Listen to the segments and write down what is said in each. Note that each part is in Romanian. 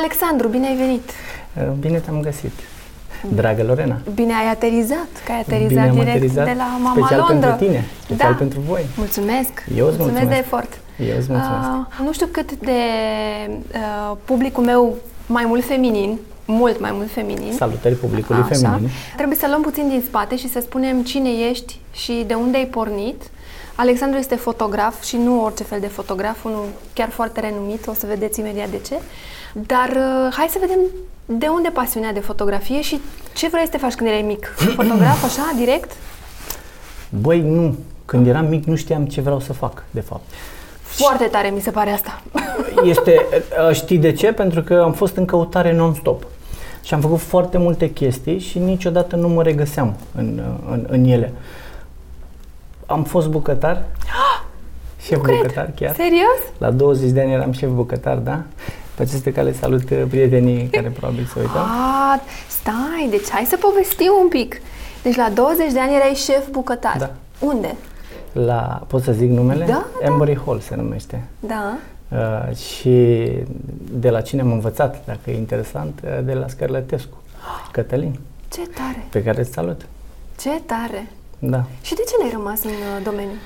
Alexandru, bine ai venit! Bine te-am găsit! Dragă Lorena! Bine ai aterizat, că ai aterizat Bine am direct aterizat de la Mama special Londra. pentru tine, special da. pentru voi. Mulțumesc! Eu îți mulțumesc mulțumesc. de efort. Eu îți mulțumesc. Uh, nu știu cât de uh, publicul meu mai mult feminin, mult mai mult feminin. Salutări publicului Așa. feminin. Trebuie să luăm puțin din spate și să spunem cine ești și de unde ai pornit. Alexandru este fotograf și nu orice fel de fotograf, unul chiar foarte renumit, o să vedeți imediat de ce. Dar uh, hai să vedem de unde pasiunea de fotografie și ce vrei să te faci când erai mic? Fotograf, așa, direct? Băi, nu. Când eram mic nu știam ce vreau să fac, de fapt. Foarte tare mi se pare asta. Este, uh, știi de ce? Pentru că am fost în căutare non-stop. Și am făcut foarte multe chestii și niciodată nu mă regăseam în, uh, în, în ele. Am fost bucătar, șef cred. bucătar chiar. Serios? La 20 de ani eram șef bucătar, da? Pe aceste cale salut uh, prietenii care probabil se uită. A, stai, deci hai să povestim un pic. Deci la 20 de ani erai șef bucătar. Da. Unde? La, pot să zic numele? Da, da. Embry Hall se numește. Da. Uh, și de la cine am învățat, dacă e interesant, uh, de la Scărlătescu, Cătălin, Ce tare, pe care îți salut. ce tare. Da. Și de ce n-ai rămas în uh, domeniu?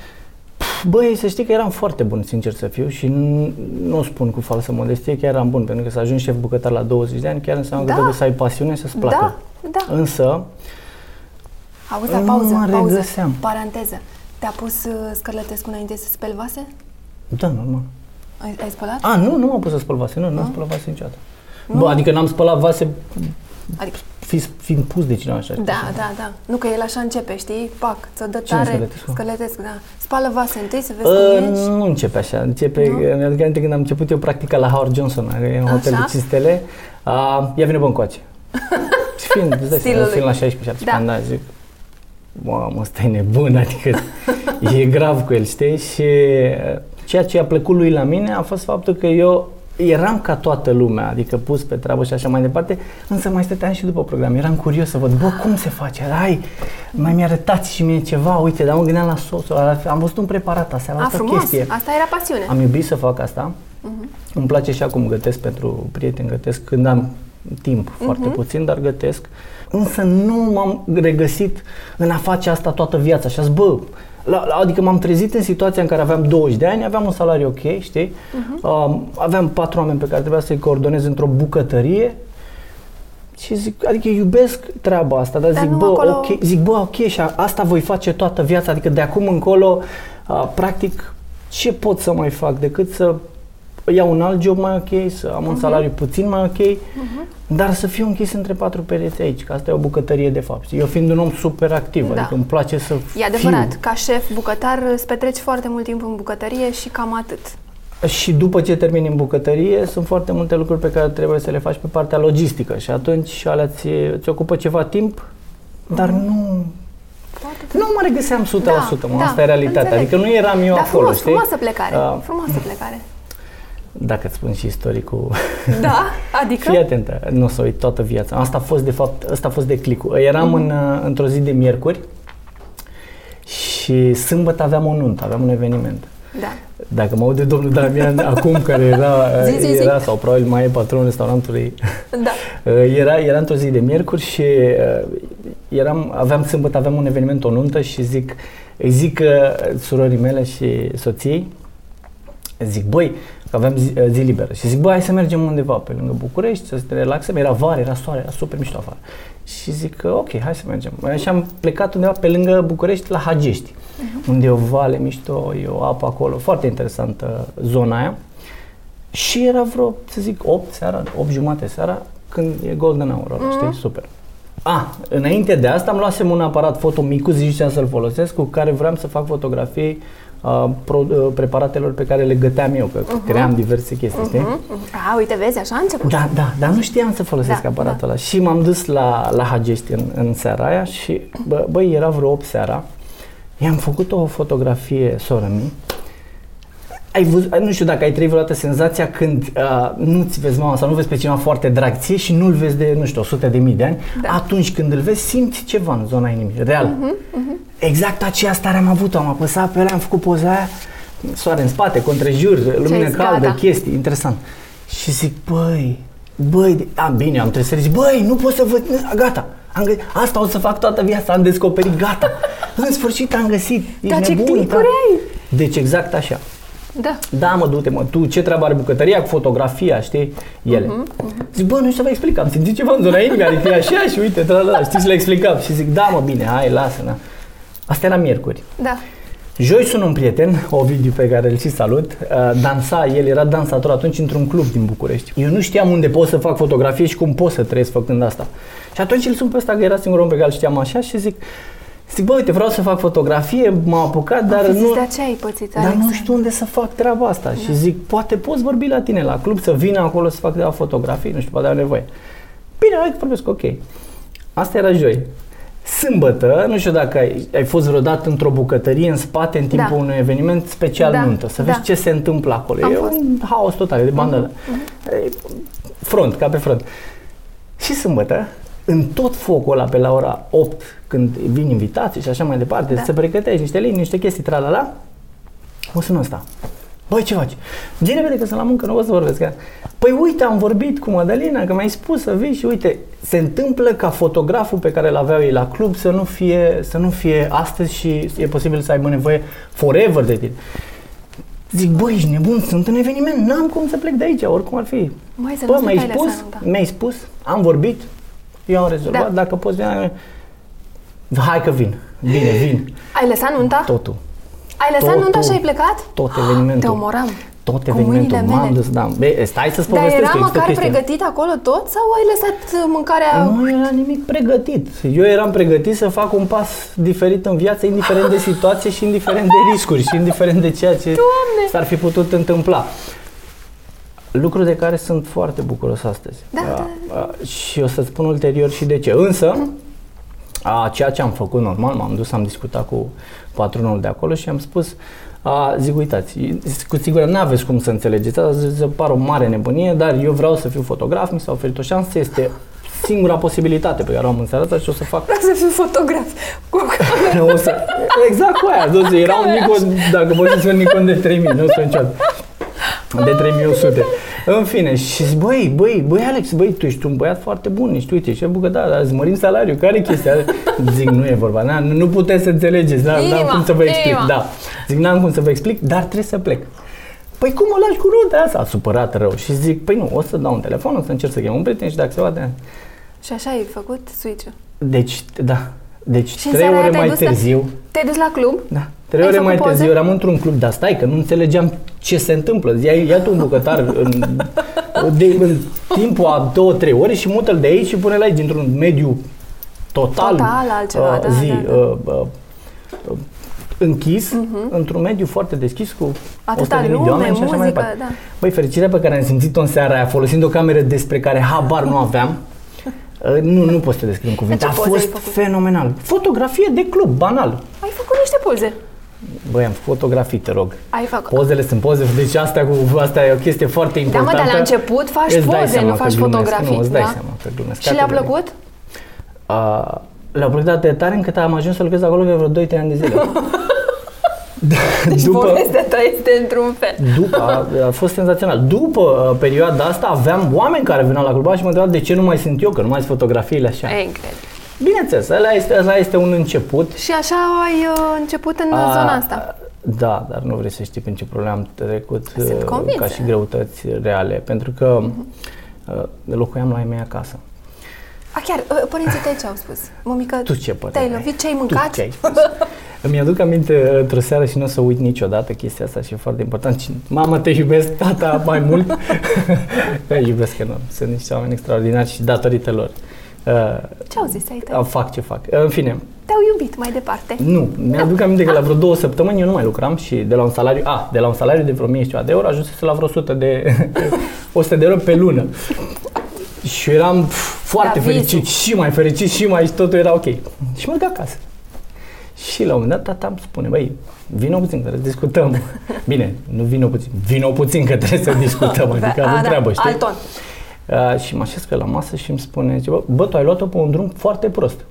Băi, să știi că eram foarte bun, sincer să fiu, și nu, nu o spun cu falsă modestie, chiar eram bun, pentru că să ajungi șef bucătar la 20 de ani chiar înseamnă Da. că trebuie să ai pasiune și să-ți placă. Da, da. Însă, Auzi, da, Nu pauză, mă pauză, regăseam. paranteză. Te-a pus uh, Scărlătescu înainte să speli vase? da, normal. Ai, ai spălat? A, nu, nu m-am pus să spăl vase, nu, nu am spălat vase niciodată. Nu? Bă, adică n-am spălat vase Adică, fi, fiind pus de cineva așa. da, da, da. Nu că el așa începe, știi? Pac, ți-o dă Cine tare. Scărlătescu? Scărlătescu, da. Spală vase întâi să vezi Uh, cum ești. nu începe așa, începe, Nu? mi-aduc aminte când am început eu practica la Howard Johnson, în un hotel Așa? de 5 stele, uh, ea vine bă încoace. și fiind, îți dai seama, Stilul fiind lui. la 16-17 Da. ani, da, zic, mamă, ăsta e nebun, adică e grav cu el, știi? Și uh, ceea ce a plăcut lui la mine a fost faptul că eu eram ca toată lumea, adică pus pe treabă și așa mai departe, însă mai stăteam și după program. Eram curios să văd, bă, cum se face? Hai, mai mi-arătați și mie ceva, uite, dar mă gândeam la sosul, ăla. am văzut un preparat aseară, A, asta frumos. chestie. Asta era pasiune. Am iubit să fac asta. Îmi place și acum gătesc pentru prieteni, gătesc când am timp, foarte puțin, dar gătesc. Însă nu m-am regăsit în a face asta toată viața. Și a zis, bă, la, la, adică m-am trezit în situația în care aveam 20 de ani, aveam un salariu ok, știi? Um, aveam patru oameni pe care trebuia să-i coordonez într-o bucătărie și zic, adică iubesc treaba asta, dar, Dar zic, nu bă, acolo- ok, zic, bă, ok, și a- asta voi face toată viața, adică de acum încolo, a, practic, ce pot să mai fac decât să iau un alt job mai ok, să am un Mhm. salariu puțin mai ok, dar să fiu închis între patru pereți aici, că asta e o bucătărie de fapt. Eu fiind un om super activ, Da. adică îmi place să E adevărat, fiu. ca șef bucătar îți petreci foarte mult timp în bucătărie și cam atât. Și după ce termin în bucătărie, sunt foarte multe lucruri pe care trebuie să le faci pe partea logistică și atunci alea ți, ți ocupă ceva timp, dar Mhm. nu nu mă regăseam 100%, mă, da, asta e realitatea. înțeleg. Adică nu eram eu da, acolo, frumos, știi? frumoasă plecare. Uh, frumoasă plecare. Dacă îți spun și istoricul, Da, adică? fii atentă, nu o să uit toată viața. Asta a fost, de fapt, asta a fost declicul. Eram în, Mhm. uh, într-o zi de miercuri și sâmbătă aveam o nuntă, aveam un eveniment. Da. Dacă mă aude domnul Damian acum, care era, Zi, zi, zi. era sau probabil mai e patronul restaurantului, Da. Uh, Era, era într-o zi de miercuri și uh, eram, aveam sâmbătă, aveam un eveniment, o nuntă și zic, îi zic uh, surorii mele și soției, zic, băi, că aveam zi, uh, zi liberă și zic, băi, hai să mergem undeva pe lângă București, să ne relaxăm, era vară, era soare, era super mișto afară. Și zic, ok, hai să mergem. Și am plecat undeva pe lângă București, la Hagești, unde e o vale mișto, e o apă acolo, foarte interesantă zona aia. Și era vreo, să zic, 8 seara, 8 jumate seara, când e golden hour ăla, știi? Super. A, înainte de asta am luasem un aparat foto micuț, ziceam să-l folosesc, cu care vreau să fac fotografii uh, pro, uh, preparatelor pe care le găteam eu, că uh-huh. cream diverse chestii, știi? A, uite, vezi, așa a început. Da, da, dar nu știam să folosesc Da, aparatul ăla. Și m-am dus la, la Hagești în, în seara aia și, bă, băi, era vreo 8 seara. I-am făcut o fotografie sorămii. Ai văzut, nu știu dacă ai trăit vreodată senzația când uh, nu-ți vezi mama sau nu vezi pe cineva foarte drag ție și nu-l vezi de, nu știu, 100 de mii de ani, Da. atunci când îl vezi simți ceva în zona inimii, real. Exact aceea stare am avut-o, am apăsat pe ăla, am făcut poza aia, soare în spate, contrajur, lumină zis, caldă, gata. chestii, interesant. Și zic, băi, Băi, a, bine, am trebuit să zic, băi, nu pot să văd, gata, am găsit, asta o să fac toată viața, am descoperit, gata, în sfârșit am găsit, Dar ce nebun, clipuri da. ai? Deci exact așa. Da. Da, mă, du-te, mă, tu ce treabă are bucătăria cu fotografia, știi, ele. Mhm, Zic, bă, nu știu să vă explic, am simțit ceva în zona inimii, adică e așa și uite, tra, la, știi, să le explicam. Și zic, da, mă, bine, hai, lasă, na. Asta era miercuri. Da. Joi sun un prieten, Ovidiu, pe care îl și salut, uh, dansa, el era dansator atunci într-un club din București. Eu nu știam unde pot să fac fotografie și cum pot să trăiesc făcând asta. Și atunci îl sun pe ăsta, că era singurul om pe care îl știam așa și zic, zic, bă, uite, vreau să fac fotografie, m-am apucat, dar Fi zis, nu... de aceea ai pățit, Dar nu Alexandru. știu unde să fac treaba asta și zic, poate poți vorbi la tine la club, să vină acolo să fac de la fotografii, nu știu, poate au nevoie. Bine, hai că vorbesc, ok. Asta era joi. Sâmbătă, nu știu dacă ai, ai fost vreodată într-o bucătărie în spate în timpul Da. unui eveniment special Da, nuntă, să da. vezi ce se întâmplă acolo. Am e fost. un haos total, de bandă. E Front, ca pe front. Și sâmbătă, în tot focul ăla pe la ora 8, când vin invitații și așa mai departe, Da. să pregătești niște linii, niște chestii, tralala, o sună ăsta. Băi, ce faci? Zi repede că sunt la muncă, nu o să vorbesc. Că... Păi uite, am vorbit cu Madalina, că mi-ai spus să vii și uite, se întâmplă ca fotograful pe care îl aveau ei la club să nu fie, să nu fie astăzi și e posibil să aibă nevoie forever de tine. Zic, băi, ești nebun, sunt în eveniment, n-am cum să plec de aici, oricum ar fi. Măi, să Bă, nu mi-ai stai spus, lăsat, da. mi-ai spus, am vorbit, eu am rezolvat, Da. dacă poți veni, hai că vin, bine, vin, Ai lăsat nunta? totul. Ai lăsat Totul. nunta și ai plecat? Tot evenimentul. Te omoram. Tot Cu evenimentul, mâinile m-am mele. dus, da. Be, stai să-ți Dar povestesc, era există măcar chestia. pregătit acolo tot sau ai lăsat uh, mâncarea... Nu era nimic pregătit. Eu eram pregătit să fac un pas diferit în viață, indiferent de situație și indiferent de riscuri și indiferent de ceea ce Doamne! s-ar fi putut întâmpla. Lucru de care sunt foarte bucuros astăzi. Da, da, A, și o să spun ulterior și de ce. Însă, a, ceea ce am făcut normal, m-am dus, am discutat cu patronul de acolo și am spus, a, zic, uitați, cu siguranță nu aveți cum să înțelegeți, asta se pare o mare nebunie, dar eu vreau să fiu fotograf, mi s-a oferit o șansă, este singura posibilitate pe care o am în seara asta și o să fac Vreau să fiu fotograf cu o să, exact cu aia, dozi, era un Nikon, dacă poți să spun Nikon de 3000, nu sunt niciodată. De 3100. În fine, și zic, băi, băi, băi Alex, băi, tu ești un băiat foarte bun, ești, uite, și bucă, da, dar îți mărim salariul, care e chestia? Zic, nu e vorba, na, nu puteți să înțelegeți, da, n-am Inima, cum să vă explic, inima. da. Zic, n-am cum să vă explic, dar trebuie să plec. Păi cum o lași cu nunta asta? A supărat rău și zic, păi nu, o să dau un telefon, o să încerc să chem un prieten și dacă se poate... Și așa ai făcut switch-ul. Deci, da, deci Și în trei seara aia ore te-ai mai dus la- târziu, Te-ai dus la club? da. Trei Ai ore făcut mai poze? târziu eram într-un club, dar stai că nu înțelegeam ce se întâmplă. Ia, ia tu un bucătar în, de, în timpul a două, trei ore și mută-l de aici și pune-l aici dintr-un mediu total, Total altceva, uh, da, zi, da, da. Uh, uh, uh, închis, într-un mediu foarte deschis cu Atâta 100.000 de lume, oameni și așa mai muzică, departe. da. Băi, fericirea pe care am simțit-o în seara aia, folosind o cameră despre care habar nu aveam, uh, nu, nu pot să te descriu în cuvinte. ce A poze ai fost făcut? fenomenal. Fotografie de club, banal. Ai făcut niște poze. Băi, am fotografii, te rog. Ai făcut. Pozele sunt poze, deci asta, cu, asta e o chestie foarte Da, mă, importantă. dar la început faci Îți dai poze, seama nu că faci glumesc. fotografii, Nu, îți dai da? seama că glumesc. Și le-a categoric. plăcut? Uh, le-a plăcut atât de tare încât am ajuns să lucrez acolo de vreo 2-3 ani de zile. Deci povestea ta este într-un fel. după a, a fost senzațional. După uh, perioada asta aveam oameni care veneau la club și mă întrebau de ce nu mai sunt eu, că nu mai sunt fotografiile așa. E incredibil. Bineînțeles, ăla este, ăla este un început. Și așa ai uh, început în A, zona asta. Da, dar nu vrei să știi prin ce probleme am trecut Sunt uh, convinsă. ca și greutăți reale, pentru că uh, locuiam la ei mei acasă. A, chiar, uh, părinții tăi ce au spus? Mămică, Tu ce părere te-ai ai? lovit? Ce ai Tu mâncat? ce ai spus? Îmi aduc aminte uh, într-o seară și nu o să uit niciodată chestia asta și e foarte important. Cine- Mama, te iubesc, tata, mai mult. Te iubesc enorm. Sunt niște oameni extraordinari și datorită lor. Uh, Ce au zis ai tăi? am- fac ce fac. Uh, În fine, Te-au iubit mai departe. nu, mi-aduc aminte că la vreo două săptămăni eu nu mai lucram și de la un salariu, a, de la un salariu de vreo 1000 și ceva de euro ajunsese la vreo 100 de, 100 de euro pe lună. Și eram pf, foarte Da, fericit, visul. și mai fericit, și mai și totul era ok. Și mă duc acasă. Și la un moment dat tata îmi spune, băi, vino puțin, că discutăm. Bine, nu vino puțin, vino puțin că trebuie să discutăm, adică A, avem da, treabă, știi? alt ton. Uh, și mă așez pe la masă și îmi spune, zice, bă, bă, tu ai luat-o pe un drum foarte prost.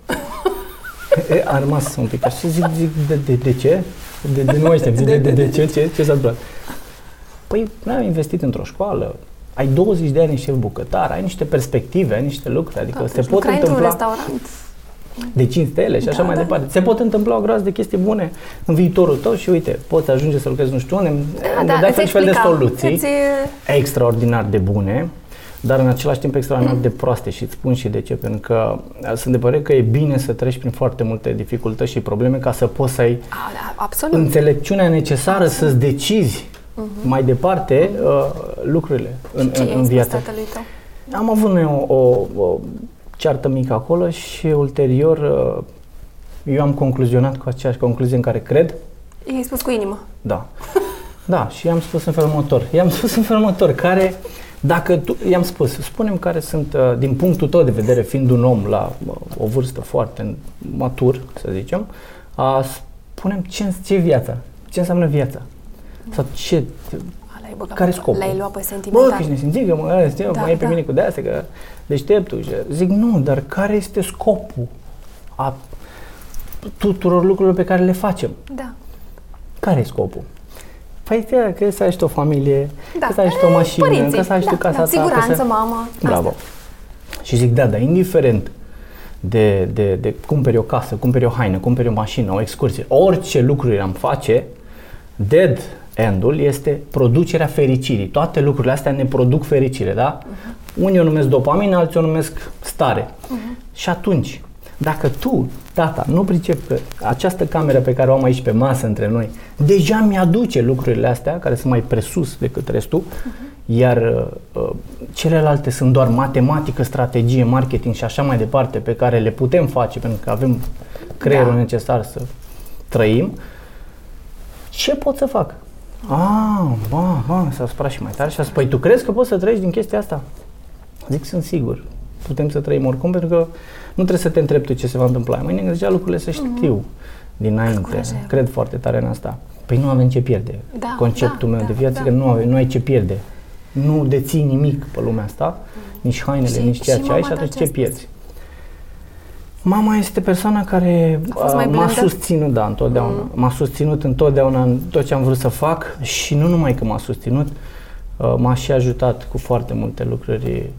e, a rămas un pic așa, zic, zic de, de, de ce? De, de nu mai știam, zic, de, de, de ce? Ce, ce s-a întâmplat? Păi, noi am investit într-o școală, ai 20 de ani, ești șef bucătar, ai niște perspective, ai niște lucruri, adică Da, se deci pot lucrai într-un întâmpla restaurant. De 5 stele și așa Da, mai da. departe. Se pot întâmpla o groază de chestii bune în viitorul tău și uite, poți ajunge să lucrezi nu știu unde, Da, unde da, dai îți fel și fel de explicam. soluții Îți- extraordinar de bune, dar în același timp extraordinar de proaste și îți spun și de ce, pentru că uh, sunt de părere că e bine să treci prin foarte multe dificultăți și probleme ca să poți să ai A, da, absolut. înțelepciunea necesară să-ți decizi mai departe uh, lucrurile în, Ce în, ai în spus viață. tatălui tău? Am avut noi o, o, o ceartă mică acolo și ulterior uh, eu am concluzionat cu aceeași concluzie în care cred. I-ai spus cu inimă. Da. Da, și i-am spus în felul următor. I-am spus în felul următor, care, dacă tu, i-am spus, spunem care sunt, uh, din punctul tău de vedere, fiind un om la uh, o vârstă foarte matur, să zicem, uh, spunem ce, ce e viața, ce înseamnă viața. Sau ce, L-ai băgat care pe- scopul? L-ai luat pe Bă, sentimental. că ești nesimțit, că mă, știu, Da, mai e pe da. mine cu de-astea, că deșteptul. Și zic, nu, dar care este scopul a tuturor lucrurilor pe care le facem? Da. Care e scopul? Păi te că să ai și tu o familie, Da. că să ai și tu o E, mașină, părinții. că să ai și tu Da, casa da, ta. siguranță, că să... mamă, Bravo. Și zic, da, dar indiferent de, de, de cumperi o casă, cumperi o haină, cumperi o mașină, o excursie, orice lucruri am face, dead end-ul este producerea fericirii. Toate lucrurile astea ne produc fericire, da? Uh-huh. Unii o numesc dopamină, alții o numesc stare. Uh-huh. Și atunci, dacă tu, tata, nu pricep că această cameră pe care o am aici pe masă între noi, deja mi-aduce lucrurile astea, care sunt mai presus decât restul, uh-huh. iar uh, uh, celelalte sunt doar matematică, strategie, marketing și așa mai departe, pe care le putem face pentru că avem creierul Da. necesar să trăim, ce pot să fac? Ah, ba, ba, s-a supărat și mai tare și a spus, păi tu crezi că poți să trăiești din chestia asta? Zic, sunt sigur. Putem să trăim oricum, pentru că nu trebuie să te întrebi tu ce se va întâmpla. Mâine deja lucrurile să știu dinainte. curaj ai. Cred foarte tare în asta. Păi nu avem ce pierde. Da, Conceptul da, meu da, de viață da. că nu, avem, nu ai ce pierde. Nu deții nimic pe lumea asta, nici hainele, Și- nici ceea și ce ai mama și ta atunci ce a ce spus? pierzi. Mama este persoana care A fost a, mai m-a blândă? susținut, da, întotdeauna. Mm. M-a susținut întotdeauna în tot ce am vrut să fac și nu numai că m-a susținut, uh, m-a și ajutat cu foarte multe lucruri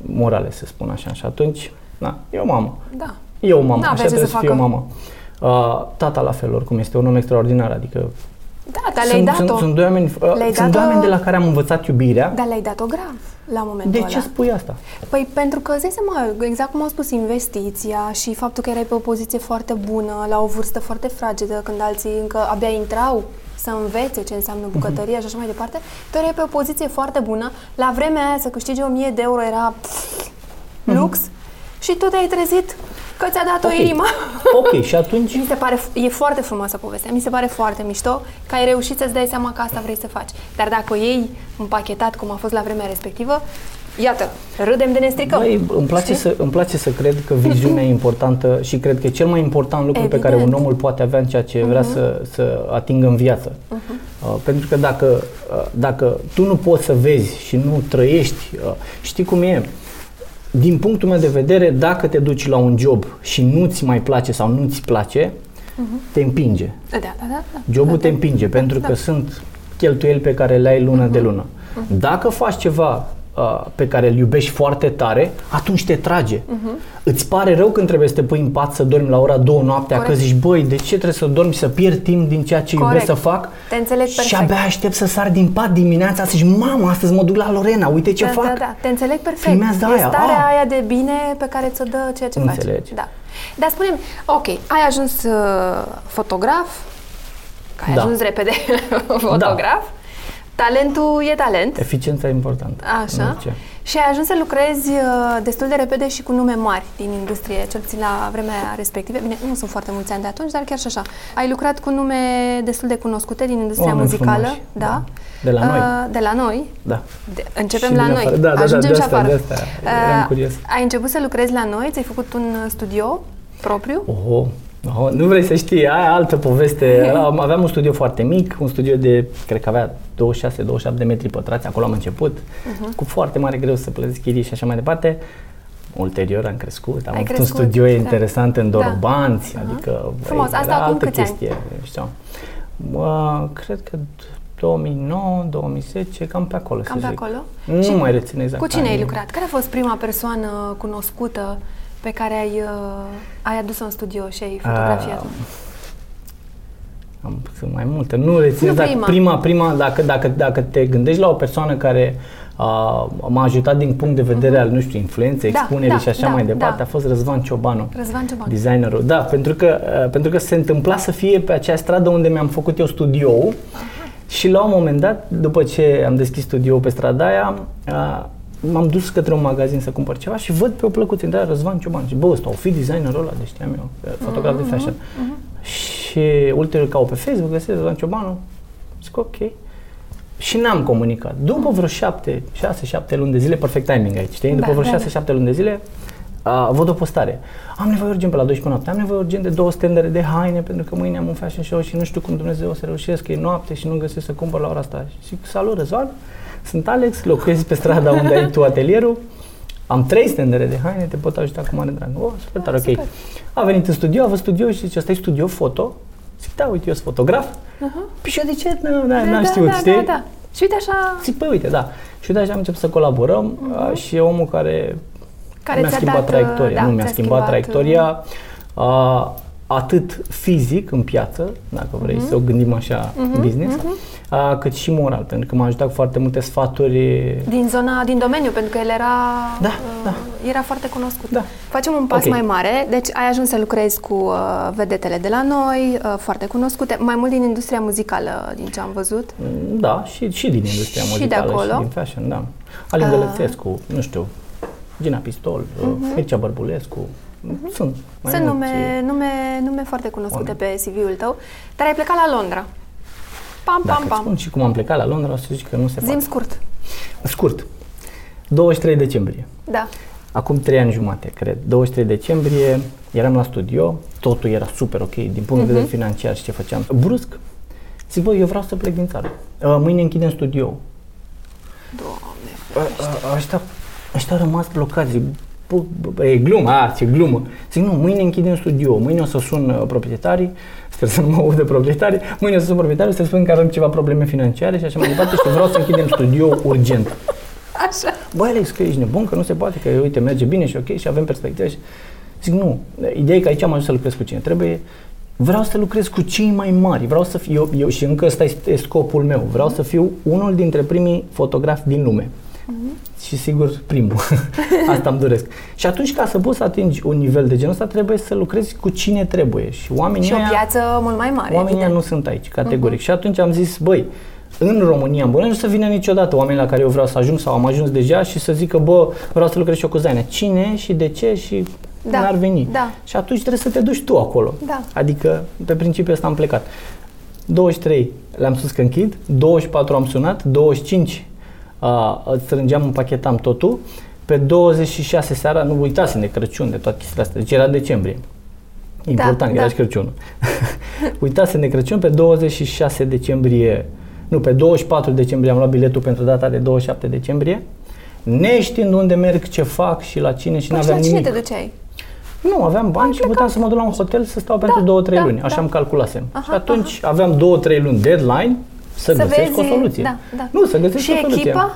morale, să spun așa. Și atunci, na, eu mamă. Da. Eu mamă, N-avea așa ce trebuie să să fiu facă. mamă. Uh, tata la fel, oricum, este un om extraordinar, adică Da, dar le-ai sunt, sunt, dat-o. sunt doi oameni, uh, Le-ai sunt doi dat-o- oameni de la care am învățat iubirea. Dar le-ai dat-o grav la momentul de ăla. ce spui asta? Păi pentru că, îți dai seama, exact cum am spus, investiția și faptul că erai pe o poziție foarte bună, la o vârstă foarte fragedă, când alții încă abia intrau să învețe ce înseamnă bucătăria și așa mai departe, tu erai pe o poziție foarte bună. La vremea aia să câștigi 1000 de euro era pff, lux și tu te-ai trezit că ți-a dat o Ok. inimă. Ok, și atunci Mi se pare, e foarte frumoasă povestea, mi se pare foarte mișto că ai reușit să-ți dai seama că asta vrei să faci. Dar dacă o iei împachetat cum a fost la vremea respectivă, iată, râdem de ne stricăm. Băi, îmi place, Știi? să, îmi place să cred că viziunea e importantă și cred că e cel mai important lucru pe care un Evident. om îl poate avea în ceea ce vrea să, să atingă în viață. Uh, pentru că dacă, uh, dacă tu nu poți să vezi și nu trăiești, uh, știi cum e? Din punctul meu de vedere, dacă te duci la un job și nu-ți mai place sau nu-ți place, te împinge. Da, da, da. da. Jobul da, te împinge pentru că sunt cheltuieli pe care le ai lună de lună. Dacă faci ceva uh, pe care îl iubești foarte tare, atunci te trage. Îți pare rău când trebuie să te pui în pat să dormi la ora 2 noaptea, Corect. că zici, băi, de ce trebuie să dormi și să pierd timp din ceea ce Corect. iubesc să fac? Te înțeleg Și perfect. abia aștept să sar din pat dimineața să zici, mamă, astăzi mă duc la Lorena, uite ce da, fac. da, da, te înțeleg perfect. Filmează e aia, starea ah. aia de bine pe care ți-o dă ceea ce Înțelegi. faci. Da. Dar spune ok, ai ajuns uh, fotograf, că ai Da. ajuns repede fotograf, talentul e talent, Eficiența e importantă. în Așa. orice. Și ai ajuns să lucrezi uh, destul de repede și cu nume mari din industrie, cel puțin la vremea respectivă. Bine, nu sunt foarte mulți ani de atunci, dar chiar și așa. Ai lucrat cu nume destul de cunoscute din industria Oameni muzicală. frumoși, da. da. De la noi. Uh, de la noi. Da. De, începem Și la din noi. afară. Da, da, da, Ajungem de și asta, afară. de asta eram curios. ai început să lucrezi la noi, ți-ai făcut un uh, studio propriu. Oho, oho, nu vrei să știi, aia e altă poveste. Am- Aveam un studio foarte mic, un studio de, cred că avea 26-27 de metri pătrați, acolo am început, Mhm. cu foarte mare greu să plătesc chirii și așa mai departe. Ulterior am crescut, am Ai avut crescut, un studio da. interesant în Da. Dorobanți, Aha. adică Frumos, era asta acum altă câți ani? chestie, știu. Bă, cred că 2009, 2010, cam pe acolo Cam să pe zic. acolo? Nu Și mai rețin exact. Cu cine ai anii. lucrat? Care a fost prima persoană cunoscută pe care ai, uh, ai adus-o în studio și ai fotografiat? Ah, Am sunt mai multe. Nu rețin Nu exact prima. prima, prima dacă, dacă, dacă te gândești la o persoană care a, m-a ajutat din punct de vedere al, nu știu, influenței, Da, expunerii da, și așa da, mai departe, da. a fost Răzvan Ciobanu. Răzvan Cioban. Designerul, da, pentru că, uh, pentru că se întâmpla să fie pe acea stradă unde mi-am făcut eu studioul și la un moment dat, după ce am deschis studioul pe strada aia, uh, m-am dus către un magazin să cumpăr ceva și văd pe o plăcuță, da, Răzvan Cioban și bă, ăsta o fi designerul ăla, de știam eu, uh, fotograf de fashion. Și ulterior caut pe Facebook, găsesc Răzvan Ciobanu, zic ok. Și n-am comunicat. După vreo șapte, șase, șapte luni de zile, perfect timing aici, știi? După Da, vreo da, șase, da. șapte luni de zile, a, văd o postare. Am nevoie urgent pe la 12 noapte, am nevoie urgent de două stendere de haine pentru că mâine am un fashion show și nu știu cum Dumnezeu o să reușesc, că e noapte și nu găsesc să cumpăr la ora asta. Și zic, salut Răzvan, sunt Alex, locuiesc pe strada unde ai tu atelierul, am trei stendere de haine, te pot ajuta cu mare drag. Oh, super tare, ok. super. A venit în studio, a văzut studio și zice, ăsta e studio foto? Zic, da, uite, eu sunt fotograf. Uh-huh. Păi și eu de ce? Nu, da, Da, n-am da, știut, da, știi? da, da. Și uite așa, Zic, păi uite, da. Și uite așa am început să colaborăm uh, și e omul care, Care mi-a ți-a schimbat dat, traiectoria. da, nu, mi-a ți-a schimbat, schimbat, traiectoria uh, atât fizic în piață, dacă vrei Mhm. să o gândim așa business, uh, cât și moral, pentru că m-a ajutat cu foarte multe sfaturi. din zona, din domeniu, pentru că el era, Da, uh, da. era foarte cunoscut. Da. Facem un pas Ok. mai mare, deci ai ajuns să lucrezi cu uh, vedetele de la noi, uh, foarte cunoscute, mai mult din industria muzicală, din ce am văzut. Mm, Da, și, și din industria Și de muzicală acolo? și din fashion, da. Alin Uh. Gălățescu, nu știu, Gina Pistol, uh Mircea Bărbulescu, sunt mai Sunt mulți. nume, nume, nume foarte cunoscute oameni. pe CV-ul tău, dar ai plecat la Londra. Pam, Dacă pam, îți pam. spun și cum am plecat la Londra, o să zici că nu se Zim poate. scurt. Scurt. 23 decembrie. Da. Acum 3 ani jumate, cred. 23 decembrie, eram la studio, totul era super ok din punct de vedere Mhm. financiar și ce făceam. Brusc, zic, bă, eu vreau să plec din țară. Uh, Mâine închidem studio. Doamne. Ăștia, ăștia au rămas blocați. Zic, bă, bă, e glumă, a, ce glumă. Zic, nu, mâine închidem studio, mâine o să sun uh, proprietarii, sper să nu mă audă proprietarii, mâine o să sun proprietarii, să spun că avem ceva probleme financiare și așa mai departe și vreau să închidem studio urgent. Așa. Băi, Alex, că ești nebun, că nu se poate, că uite, merge bine și ok și avem perspective. Și zic, nu, ideea e că aici am ajuns să lucrez cu cine trebuie. Vreau să lucrez cu cei mai mari, vreau să fiu, eu, eu și încă ăsta este scopul meu, vreau să fiu unul dintre primii fotografi din lume. Și sigur, primul. Asta îmi doresc. Și atunci, ca să poți să atingi un nivel de genul ăsta, trebuie să lucrezi cu cine trebuie. Și oamenii Și o ăia- piață mult mai mare, Oamenii ăia evident. nu sunt aici, categoric. Și atunci am zis, băi, în România, în București, nu să vină niciodată oameni la care eu vreau să ajung sau am ajuns deja și să zică, bă, vreau să lucrez și eu cu Zaina. Cine și de ce și Da, n-ar veni. da. Și atunci trebuie să te duci tu acolo. Da. Adică, pe principiul ăsta am plecat. 23 le-am spus că închid, 24 am sunat, 25 uh, strângeam, împachetam totul, pe 26 seara, nu uitați de Crăciun, de toate chestiile astea, deci era decembrie. Important, Da, era da. și Crăciunul. Uitați de Crăciun, pe 26 decembrie, nu, pe 24 decembrie am luat biletul pentru data de 27 decembrie, neștiind unde merg, ce fac și la cine și Păi nu și la aveam cine nimic. te duceai? Nu, aveam bani și puteam să mă duc la un hotel să stau pentru două, trei da, luni. Așa da. am calculasem. Aha, și atunci aveam două, trei luni deadline să, Să găsesc vezi- o soluție. da, da. Nu, să găsesc Și o soluție. echipa?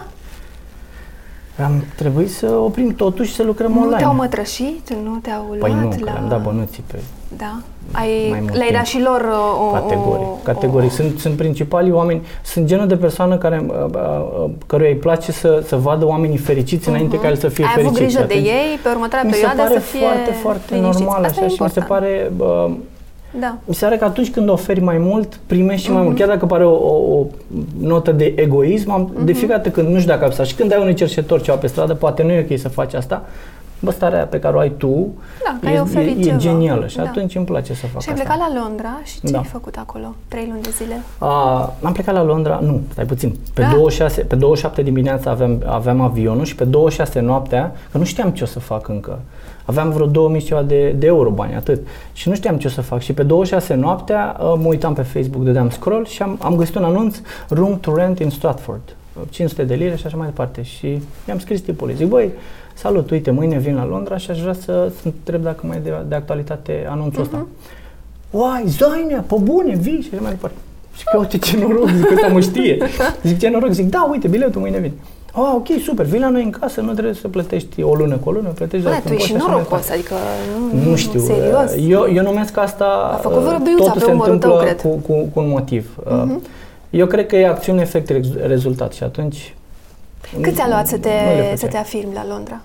Am trebuit să oprim totul și să lucrăm Nu online. te-au mătrășit? Nu te-au luat Păi nu, că la... le-am dat bănuții pe Da? Ai, mai mult le-ai timp. dat și lor uh, o... categoric. o- Categoric. Sunt, sunt principalii oameni, sunt genul de persoană care, uh, uh, căruia îi place să, să vadă oamenii fericiți înainte ca el să fie Ai fericit. avut grijă Și de atunci ei pe următoarea Mi se perioadă pare să fie foarte, foarte liniștiți. normal Asta așa e și mi se important. pare uh, Da. Mi se pare că atunci când oferi mai mult, primești și mai Mhm. mult. Chiar dacă pare o, o, o notă de egoism, am, Mhm. de fiecare dată când, nu știu dacă ai observat, și când ai unui cerșetor ceva pe stradă, poate nu e ok să faci asta, bă, starea aia pe care o ai tu Da, că ai e, oferit e, e ceva. genială și Da. atunci îmi place să fac Și ai asta. plecat la Londra și ce Da. ai făcut acolo? Trei luni de zile? A, am plecat la Londra, nu, stai puțin. Pe, Ah. 26, pe 27 dimineața aveam, aveam avionul și pe 26 noaptea, că nu știam ce o să fac încă. Aveam vreo 2000 și ceva de, de euro bani, atât. Și nu știam ce o să fac. Și pe 26 noaptea uh, mă uitam pe Facebook, dădeam scroll și am, am găsit un anunț Room to rent in Stratford. 500 de lire și așa mai departe. Și i-am scris tipului. Zic, băi, salut, uite, mâine vin la Londra și aș vrea să să întreb dacă mai e de, de actualitate anunțul ăsta. Uai, Zainea, pe bune, vii și așa mai departe. Și că uite ce noroc, zic, ăsta mă știe. Zic, ce noroc, zic, da, uite, biletul mâine vine. Ah, ok, super, vii la noi în casă, nu trebuie să plătești o lună cu o lună, plătești Bă, doar tu când ești poți, așa mai norocos, departe. adică nu, Nu știu, serios. eu, eu numesc asta, A făcut vreo uh, biuța totul pe se umărul tău, întâmplă cred. Mhm. cu, cu, cu un motiv. Uh, Eu cred că e acțiune, efect, rex- rezultat și atunci... Cât ți-a luat să te, nu le să făceai. te afirmi la Londra?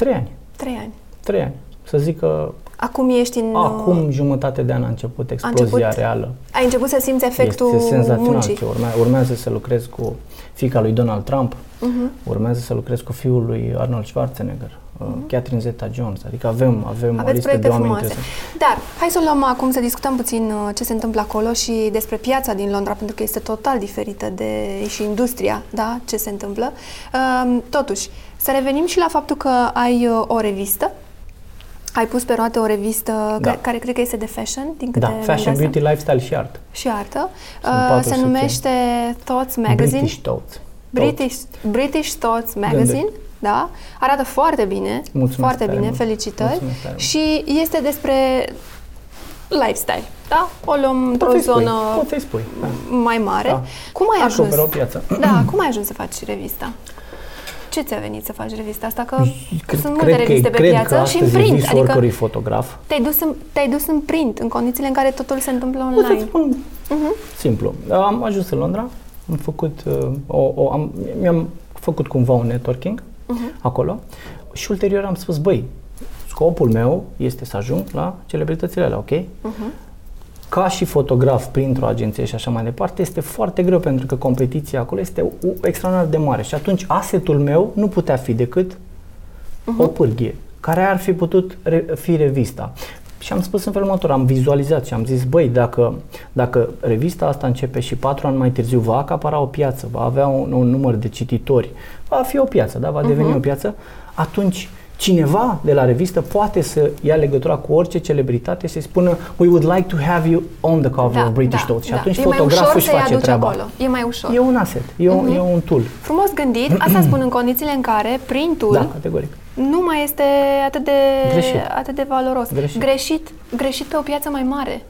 Trei ani. Trei ani. Trei ani. Să zic că Acum ești în... acum jumătate de an a început explozia început? reală. Ai început să simți efectul este senzațional muncii. ce urmează. Urmează să lucrez cu fica lui Donald Trump, Mhm. urmează să lucrez cu fiul lui Arnold Schwarzenegger, uh, Catherine Zeta-Jones, adică avem, avem o Aveți listă de proiecte oameni frumoase. interesanți. Dar, hai să o luăm acum să discutăm puțin uh, ce se întâmplă acolo și despre piața din Londra, pentru că este total diferită de și industria, da, ce se întâmplă. Um, Totuși, să revenim și la faptul că ai uh, o revistă, ai pus pe roate o revistă Da. care, care cred că este de fashion, din câte Da, mi-am fashion, dat seama. beauty, lifestyle și art. și artă. Sunt Uh, patru se secțiuni. numește Thoughts Magazine. British Thoughts. British, British Thoughts Magazine, da? Arată foarte bine, Mulțumesc foarte tare bine, mult. felicitări. Mulțumesc tare mult. Și este despre lifestyle, da? O luăm într-o Poți să-i spui, zonă poți să-i spui. Da. mai mare. Da. Cum ai ajuns? Acoperă o piață. Da, cum ai ajuns să faci revista? Ce ți-a venit să faci revista asta? Că Cred, sunt multe cred că, reviste pe cred că piață și în astăzi e print. visul Adică oricărui fotograf. te-ai dus, în, te-ai dus în print, în condițiile în care totul se întâmplă O să-ți online. spun Mhm. simplu. Am ajuns în Londra, am făcut, uh, o, o, am, mi-am făcut cumva un networking Mhm. acolo și ulterior am spus, băi, scopul meu este să ajung la celebritățile alea, ok? Mhm. Ca și fotograf printr-o agenție și așa mai departe, este foarte greu pentru că competiția acolo este u- extraordinar de mare și atunci asetul meu nu putea fi decât o pârghie care ar fi putut re- fi revista. Și am spus în felul următor, am vizualizat și am zis, băi, dacă, dacă revista asta începe și patru ani mai târziu va acapara o piață, va avea un, un număr de cititori, va fi o piață, da? va deveni o piață, atunci cineva de la revistă poate să ia legătura cu orice celebritate și să-i spună We would like to have you on the cover of British Thoughts. Și atunci Da, E mai fotograful ușor își să-i face aduci treaba. acolo. E mai ușor. E un asset, e, un, e un tool. Frumos gândit, asta spun în condițiile în care printul Da, categoric. nu mai este atât de, Greșit. atât de valoros. Greșit. greșit. Greșit pe o piață mai mare.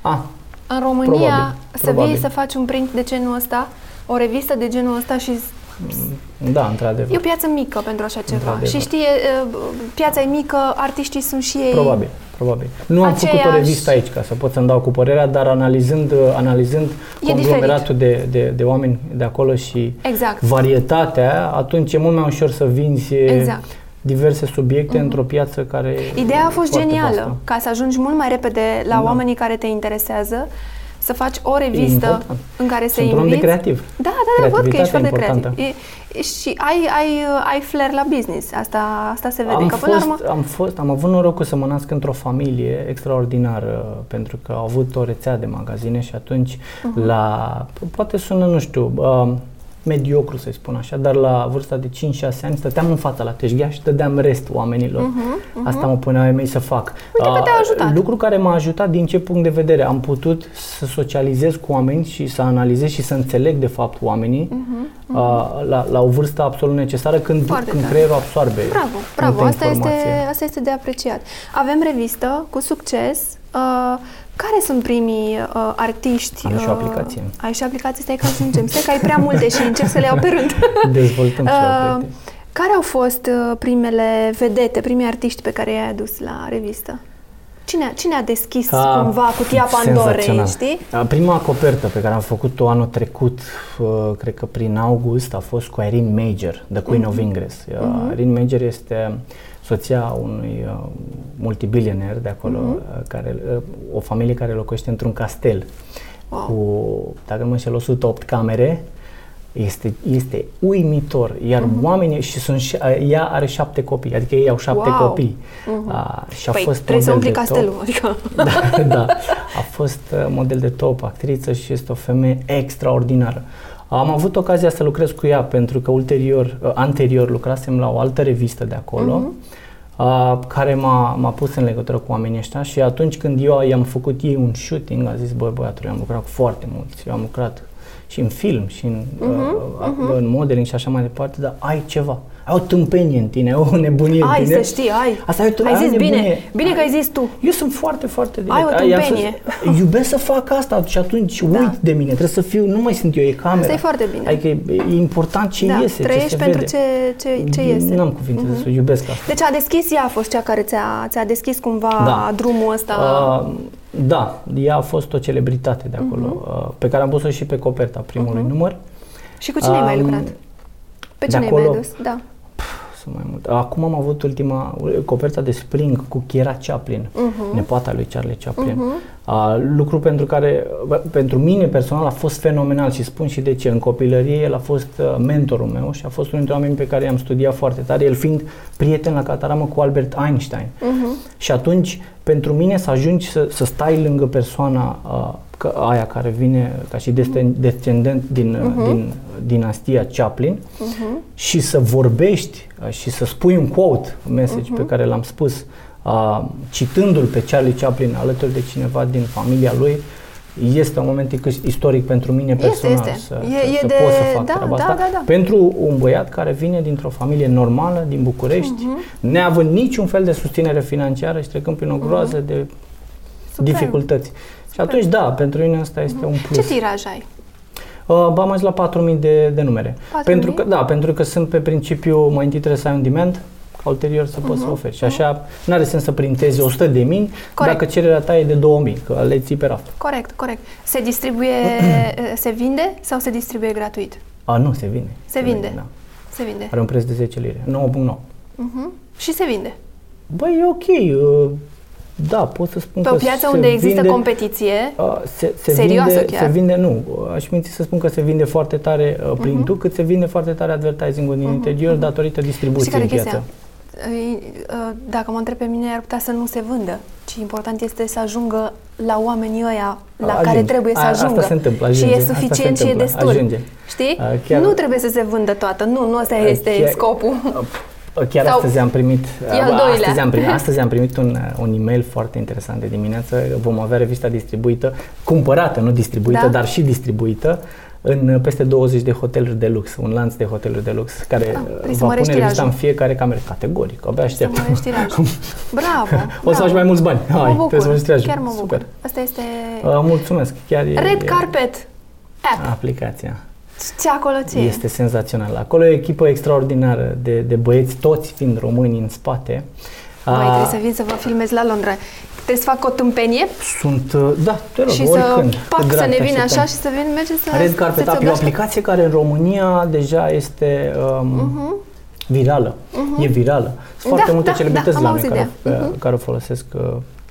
Ah, În România, Probabil, să probabil. vii să faci un print de genul ăsta, o revistă de genul ăsta și da, într-adevăr. e o piață mică pentru așa ceva. Într-adevăr. Și știe, uh, piața e mică, artiștii sunt și ei... Probabil, probabil. Nu am făcut o Aceeași- revistă aici ca să pot să-mi dau cu părerea, dar analizând, uh, analizând E conglomeratul de, de, de oameni de acolo și Exact. varietatea, atunci e mult mai ușor să vinzi uh, Exact. diverse subiecte într-o piață care Ideea a fost foarte genială, vastă. ca să ajungi mult mai repede la Da. oamenii care te interesează, să faci o E revistă important. în care să Sunt un om de inviți. creativ. Da, da, da, văd că ești Creativitatea foarte e creativ. importantă. E, și ai, ai, ai flair la business, asta, asta se vede. Am că până la fost, urmă, am fost, am avut norocul să mă nasc într-o familie extraordinară pentru că au avut o rețea de magazine și atunci Mhm. la, poate sună, nu știu, uh, mediocru să-i spun așa, dar la vârsta de 5-6 ani stăteam în fața la teșghea și dădeam rest oamenilor. Asta mă puneau ai mei să fac. Mhm, Uite că Uh, te-a ajutat. Lucru care m-a ajutat din ce punct de vedere? Am putut să socializez cu oameni și să analizez și să înțeleg de fapt oamenii uh, la, la o vârstă absolut necesară când, Mhm, Foarte când tare. creierul absorbe bravo, bravo, multă asta este, informație. asta este de apreciat. Avem revistă cu succes. Uh, care sunt primii uh, artiști? Am și o uh, aplicație. Ai și o aplicație? Stai ca să încep. Stai că ai prea multe și încep să le iau pe rând. Dezvoltăm și Uh, o proiecte. care au fost uh, primele vedete, primii artiști pe care i-ai adus la revistă? Cine, cine a deschis Ah, cumva cutia Pandorei, senzațional. știi? A, Prima copertă pe care am făcut-o anul trecut, uh, cred că prin august, a fost cu Irene Major, The Queen Mhm. of Ingress. Uh, Irene Major este soția unui uh, multibilioner de acolo, Mhm. uh, care, uh, o familie care locuiește într-un castel Wow. cu, dacă nu mă înșel, 108 camere. Este, este uimitor, iar Mhm. oamenii și sunt și, ea are șapte copii, adică ei au șapte Wow. copii. A, și a Păi fost trebuie să model umpli de top. castelul, adică... da, da. A fost uh, model de top, actriță și este o femeie extraordinară. Am avut ocazia să lucrez cu ea pentru că ulterior, uh, anterior lucrasem la o altă revistă de acolo uh, care m-a, m-a pus în legătură cu oamenii ăștia și atunci când eu i-am făcut ei un shooting, a zis, băi băiatul, eu am lucrat cu foarte mulți, eu am lucrat și în film și în, uh-huh, uh-huh. în modeling și așa mai departe, dar ai ceva. Ai o tâmpenie în tine, ai o nebunie ai, în tine. să știi, ai. Asta ai, ai zis ai bine, bine că ai zis tu. Eu sunt foarte, foarte direct. Ai o tâmpenie. Să, iubesc să fac asta și atunci da. uit de mine. Trebuie să fiu, nu mai sunt eu, e camera. Asta e foarte bine. Adică e, e important ce da, iese, trăiești ce se pentru vede. ce, ce, ce iese. Nu am cuvinte uh-huh. să iubesc asta. Deci a deschis, ea a fost cea care ți-a, ți-a deschis cumva Da. drumul ăsta. Uh, da, ea a fost o celebritate de acolo, uh-huh. uh, pe care am pus-o și pe coperta primului uh-huh. număr. Și cu cine ai mai Um, lucrat? Pe de cine ai acolo- mai dus? Da. Sunt mai mult. Acum am avut ultima coperta de Spring cu Chiara Chaplin, uh-huh. nepoata lui Charlie Chaplin. Uh-huh. Uh, lucru pentru care, bă, pentru mine personal, a fost fenomenal și spun și de ce. În copilărie el a fost uh, mentorul meu și a fost unul dintre oamenii pe care i-am studiat foarte tare, el fiind prieten la cataramă cu Albert Einstein. Uh-huh. Și atunci, pentru mine să ajungi să, să stai lângă persoana uh, că, aia care vine ca și desten- descendent din, uh-huh. din dinastia Chaplin uh-huh. și să vorbești uh, și să spui un quote, un message uh-huh. pe care l-am spus, uh, citându-l pe Charlie Chaplin alături de cineva din familia lui, este un moment istoric pentru mine personal este. să, E- să, e să de- pot să fac da, treaba da, asta. da, da. Pentru un băiat care vine dintr-o familie normală din București, uh-huh. neavând niciun fel de susținere financiară și trecând prin o groază uh-huh. de Superb. dificultăți. Și atunci, da, pentru mine asta este un plus. Ce tiraj ai? Uh, am ajuns la 4000 de, de numere. 4.000? Pentru că, da, pentru că sunt pe principiu, mai întâi trebuie să ai un demand, ca ulterior să poți să oferi. Și așa, nu are sens să printezi 100 de mii Corect. dacă cererea ta e de 2000, că le ții pe raft. Corect, corect. Se distribuie, se vinde sau se distribuie gratuit? A, nu, se vinde. Se vinde. Da. Se vinde. Are un preț de 10 lire, 9.9. Uh-huh. Și se vinde. Băi, e ok. Uh, Da, pot să spun Pe că o piață se unde există vinde, competiție, uh, se, se Serioasă vinde, chiar? Se vinde, nu, aș minți să spun că se vinde foarte tare uh, Mhm. printul, cât se vinde foarte tare advertising-ul din interior datorită știi distribuției care e în piață. chestia? Îi, uh, Dacă mă întreb pe mine, ar putea să nu se vândă, ci important este să ajungă la oamenii ăia la Ajunge. care trebuie să A- asta ajungă. se întâmplă, și ajunge. e Asta se suficient și e întâmplă, destul. ajunge. Știi? A, chiar- Nu trebuie să se vândă toată. Nu, nu asta este Chiar- scopul. Chiar Sau- astăzi am primit, E al bă, doilea. astăzi am primit, astăzi am primit un, un e-mail foarte interesant de dimineață. Vom avea revista distribuită, cumpărată, nu distribuită, Da. dar și distribuită în peste 20 de hoteluri de lux, un lanț de hoteluri de lux care Ah, trebuie să va mărești pune revista în tirajul. fiecare cameră, categoric, abia Să aștept. mărești tirajul. Bravo! O să faci mai mulți bani. Hai, mă bucur. trebuie să mărești tirajul. Chiar mă bucur. Super. Asta este Uh, mulțumesc, chiar e, Red e Carpet App. aplicația. Ce acolo ce e? Este senzațional. Acolo e o echipă extraordinară de, de băieți, toți fiind români în spate. Băi, Ah, trebuie să vin să vă filmez la Londra. Trebuie să fac o tâmpenie Sunt, uh, da, te rog, și să oricând. cu pac drag să ne te vină așteptăm. așa și să vin, merge să Red Carpet să-ți App e o obraște- aplicație care în România deja este um, virală. E virală. Sunt foarte Mhm. Da, multe da, celebrități da, am la noi auzit care, de ea. care o folosesc, uh,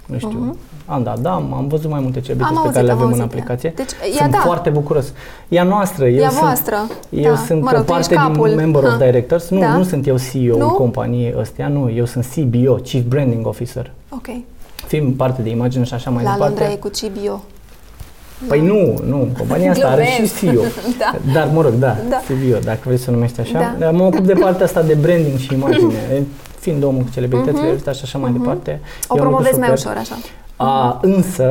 nu știu, am dat, da, am, am văzut mai multe celebrități Am pe auzit, care le am avem în auzit de ea. aplicație. Deci, ea sunt da. foarte bucuros. E a noastră. Eu E a sunt, voastră. Eu Da. sunt Mă rog, tu parte ești capul. din Member of Ha. Directors. Nu, Da. nu sunt eu CEO-ul Nu? companiei ăstea, nu. Eu sunt CBO, Chief Branding Officer. Ok. Fim parte de imagine și așa mai La departe. Londra e cu Cibio. Păi nu, nu, compania asta are și Glumesc. CEO. Da. Dar, mă rog, da, Da. CEO, dacă vrei să o numești așa. Da. Dar Mă ocup de partea asta de branding și imagine. Fiind omul cu celebritățile uh și așa mai departe. Mhm. O e un lucru promovezi mai super. ușor așa. A, însă,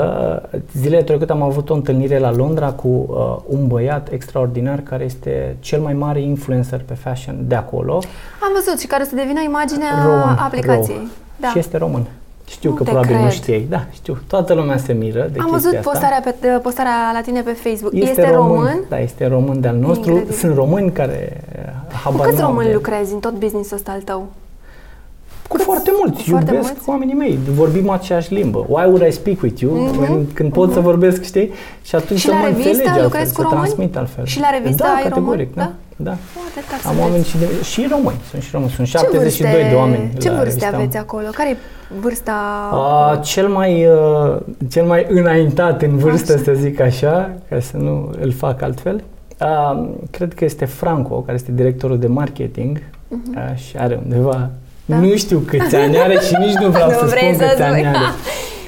zilele trecute am avut o întâlnire la Londra cu uh, un băiat extraordinar care este cel mai mare influencer pe fashion de acolo. Am văzut și care o să devină imaginea Rowan aplicației. Rowe. Da. Și este român. Știu Nu că te probabil nu cred. știai. Da, știu. Toată lumea se miră de Am chestia văzut asta. postarea, pe, postarea la tine pe Facebook. Este, român? Da, este român de-al nostru. Incredibil. Sunt români care uh, Cu habar câți n-au români de- lucrezi în tot business-ul ăsta al tău? Cu foarte mulți. Cu foarte Iubesc mulți? oamenii mei. Vorbim aceeași limbă. Why would I speak with you? When, când pot să vorbesc, știi? Și atunci Mhm. Și să la mă revistă înțelegi altfel, lucrezi cu să români? transmit altfel. Și la revistă da, ai categoric, români? da. da. Poate ca să Am vezi. oameni și, de, și români. Sunt și români. Sunt Ce 72 vârste, de oameni ce la vârste revista. aveți acolo? Care e vârsta? A, cel mai uh, cel mai înaintat în vârstă, Așa. să zic așa, ca să nu îl fac altfel. A, cred că este Franco, care este directorul de marketing a, și are undeva Mhm. Da. nu știu câți ani are și nici nu vreau Nu să vrei spun să câți ani spui. are.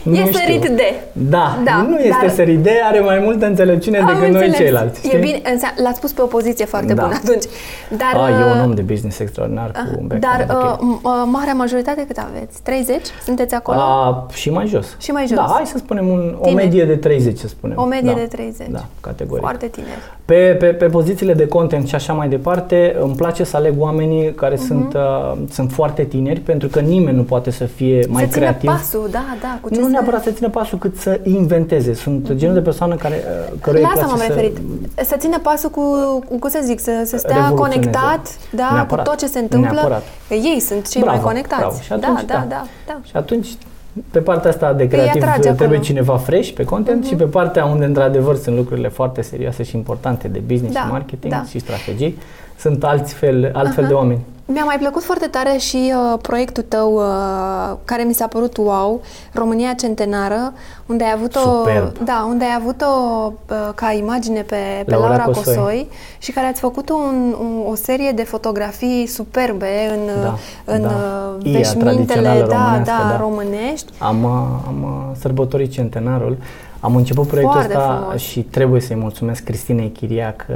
Nu E știu. sărit de. Da, Da, nu este dar- sărit de, are mai multă înțelepciune Am decât noi înțeles. ceilalți. E știi? bine, înse- l-ați pus pe o poziție foarte Da. bună atunci. Dar, A, e un uh, om de business extraordinar cu un Dar background uh, ok. m- uh, marea majoritate cât aveți? 30? Sunteți acolo? A, și mai jos. Și mai jos. Da, hai să spunem un, o Tineri. medie de 30, să spunem. o medie da. de 30. Da, categoric. Foarte tineri. Pe, pe, pe pozițiile de content și așa mai departe, îmi place să aleg oamenii care Mhm. sunt, uh, sunt foarte tineri, pentru că nimeni nu poate să fie mai să țină creativ. pasul, da, da, cu ce Nu se- neapărat să țină pasul, cât să inventeze. Sunt genul de persoană care, uh, căruia La îi asta place m-am să- referit. Să țină pasul cu, cu cum să zic, să, să stea Revoluționeze. conectat da, Neapărat. cu tot ce se întâmplă. Neapărat. Că ei sunt cei Bravo, mai conectați. bravo. Și atunci, da, da, da, da. Și atunci, pe partea asta de Îi creativ atrage trebuie acolo. Mhm. cineva fresh pe content și pe partea unde într-adevăr sunt lucrurile foarte serioase și importante de business Da, și marketing da. și strategii, sunt alți fel, altfel Aha. de oameni. Mi-a mai plăcut foarte tare și uh, proiectul tău uh, care mi s-a părut wow, România Centenară, unde ai avut-o, Superb. da, unde ai avut-o uh, ca imagine pe, pe Laura Laura, Cosoi. Cosoi. și care ați făcut un, un, o serie de fotografii superbe în, Da, în da. uh, Ia veșmintele tradițională da, românească, da, da. românești. Am, uh, am uh, sărbătorit centenarul. Am început proiectul Foarte ăsta frumos. și trebuie să-i mulțumesc Cristinei Chiriac, că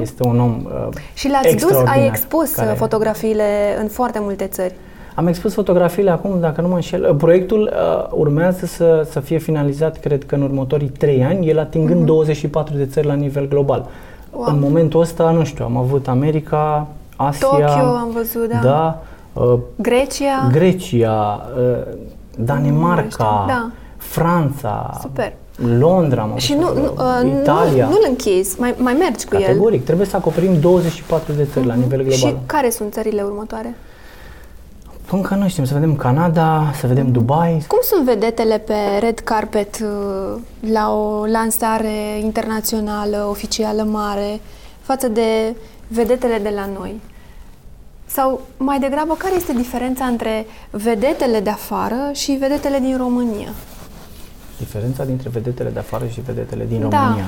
este un om uh, Și l-ați dus, ai extraordinar, expus care- care... fotografiile în foarte multe țări. Am expus fotografiile acum, dacă nu mă înșel. Proiectul uh, urmează să, să fie finalizat, cred că în următorii 3 ani, el atingând 24 de țări la nivel global. Mhm. Wow. În momentul ăsta, nu știu, am avut America, Asia, Tokyo am văzut, da. da uh, Grecia. Grecia, uh, Danemarca, Da. Franța, Super. Londra, am Și avut, nu, nu, uh, Italia. nu, nu-l închizi, mai, mai mergi cu el. Categoric, trebuie să acoperim 24 de țări la nivel global. Și care sunt țările următoare? Încă nu știm, să vedem Canada, să vedem Dubai, Cum sunt vedetele pe red carpet uh, la o lansare internațională, oficială mare, față de vedetele de la noi? Sau mai degrabă, care este diferența între vedetele de afară și vedetele din România? Diferența dintre vedetele de afară și vedetele din Da. România.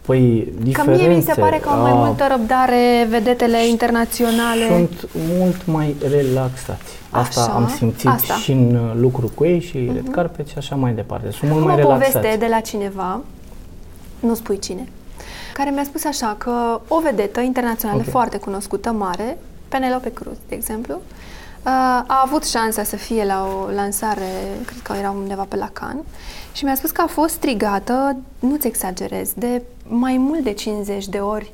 Păi, Că diferențe... mie mi se pare că au mai a, multă răbdare vedetele internaționale. Sunt mult mai relaxați. Asta Așa, am simțit asta. Mhm. și în uh, lucru cu ei și red carpet și așa mai departe. Sunt mult Am mai o relaxați. poveste de la cineva, nu spui cine, care mi-a spus așa că o vedetă internațională Ok. foarte cunoscută, mare, Penelope Cruz, de exemplu, uh, a avut șansa să fie la o lansare, cred că era undeva pe la Cannes, și mi-a spus că a fost strigată, nu-ți exagerez, de mai mult de 50 de ori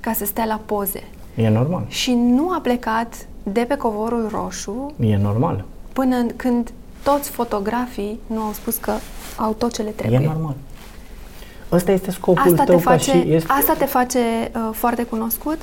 ca să stea la poze. E normal. Și nu a plecat de pe covorul roșu E normal. până când toți fotografii nu au spus că au tot ce le trebuie. E normal. Ăsta este scopul Asta tău te face, ca și... Este, asta te face uh, foarte cunoscut?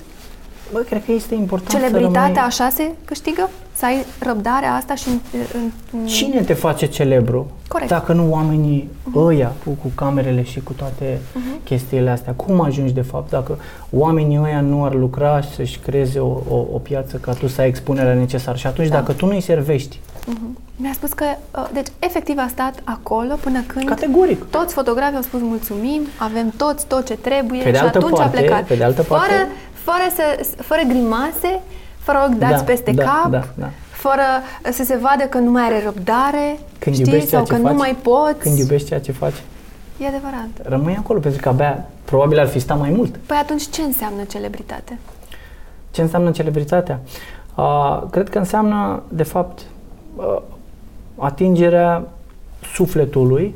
Bă, cred că este important să Celebritatea rămâi... așa se câștigă? Să ai răbdarea asta și în, în, în... Cine te face celebru? Corect. Dacă nu oamenii ăia cu, cu camerele și cu toate Mhm. chestiile astea. Cum ajungi de fapt dacă oamenii ăia nu ar lucra și să-și creeze o, o, o piață ca tu să ai expunerea necesară? Și atunci Da. dacă tu nu-i servești, Mhm. Mi-a spus că, uh, deci, efectiv a stat acolo până când categoric. toți fotografii au spus mulțumim, avem toți tot ce trebuie Pe de și altă atunci parte- a plecat. pe de altă parte- fără, fără, să, fără grimase, fără ochi dați Da, peste da, cap, da, da. fără să se vadă că nu mai are răbdare, Când știi, iubești ceea sau ce că faci, nu mai poți. Când iubești ceea ce faci, E adevărat. rămâi acolo, pentru că abia probabil ar fi stat mai mult. Păi atunci ce înseamnă celebritate? Ce înseamnă celebritatea? Uh, cred că înseamnă, de fapt, uh, atingerea sufletului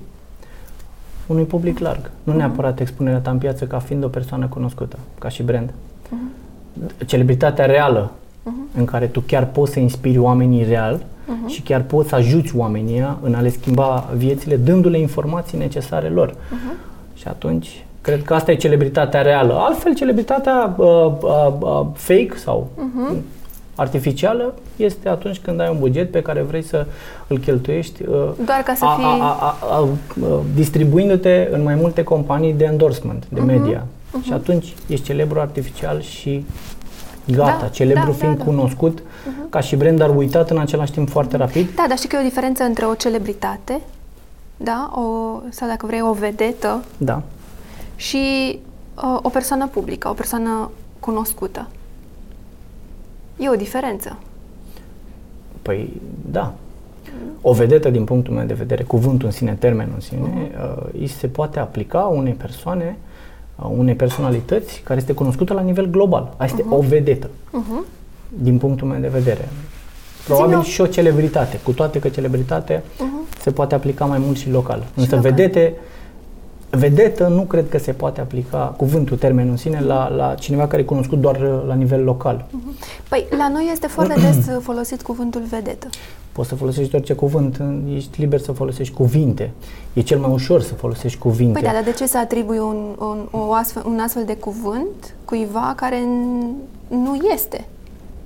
unui public larg. Nu neapărat expunerea ta în piață ca fiind o persoană cunoscută, ca și brand. Celebritatea reală, în care tu chiar poți să inspiri oamenii real și chiar poți să ajuți oamenii ăia în a le schimba viețile, dându-le informații necesare lor. Și atunci, cred că asta e celebritatea reală. Altfel, celebritatea uh, uh, uh, fake sau artificială este atunci când ai un buget pe care vrei să îl cheltuiești uh, Doar ca să a, fii... a, a, a, a, distribuindu-te în mai multe companii de endorsement, de media. Și atunci ești celebru artificial și gata, Da, celebru da, fiind da, da. cunoscut ca și brand, dar uitat în același timp foarte rapid. Da, dar știi că e o diferență între o celebritate, da, o, sau dacă vrei o vedetă Da. și uh, o persoană publică, o persoană cunoscută. E o diferență. Păi, da. O vedetă, din punctul meu de vedere, cuvântul în sine, termenul în sine, uh, îi se poate aplica unei persoane, uh, unei personalități care este cunoscută la nivel global. Asta este o vedetă, Uh-huh. din punctul meu de vedere. Probabil Zi-mi o- și o celebritate, cu toate că celebritate Uh-huh. se poate aplica mai mult și local. Însă local. vedete Vedetă nu cred că se poate aplica cuvântul, termenul în sine, la, la cineva care e cunoscut doar uh, la nivel local. Păi, la noi este foarte des uh, folosit cuvântul vedetă. Poți să folosești orice cuvânt, ești liber să folosești cuvinte. E cel mai ușor să folosești cuvinte. Păi da, dar de ce să atribui un, un, o astfel, un astfel de cuvânt cuiva care n- nu este?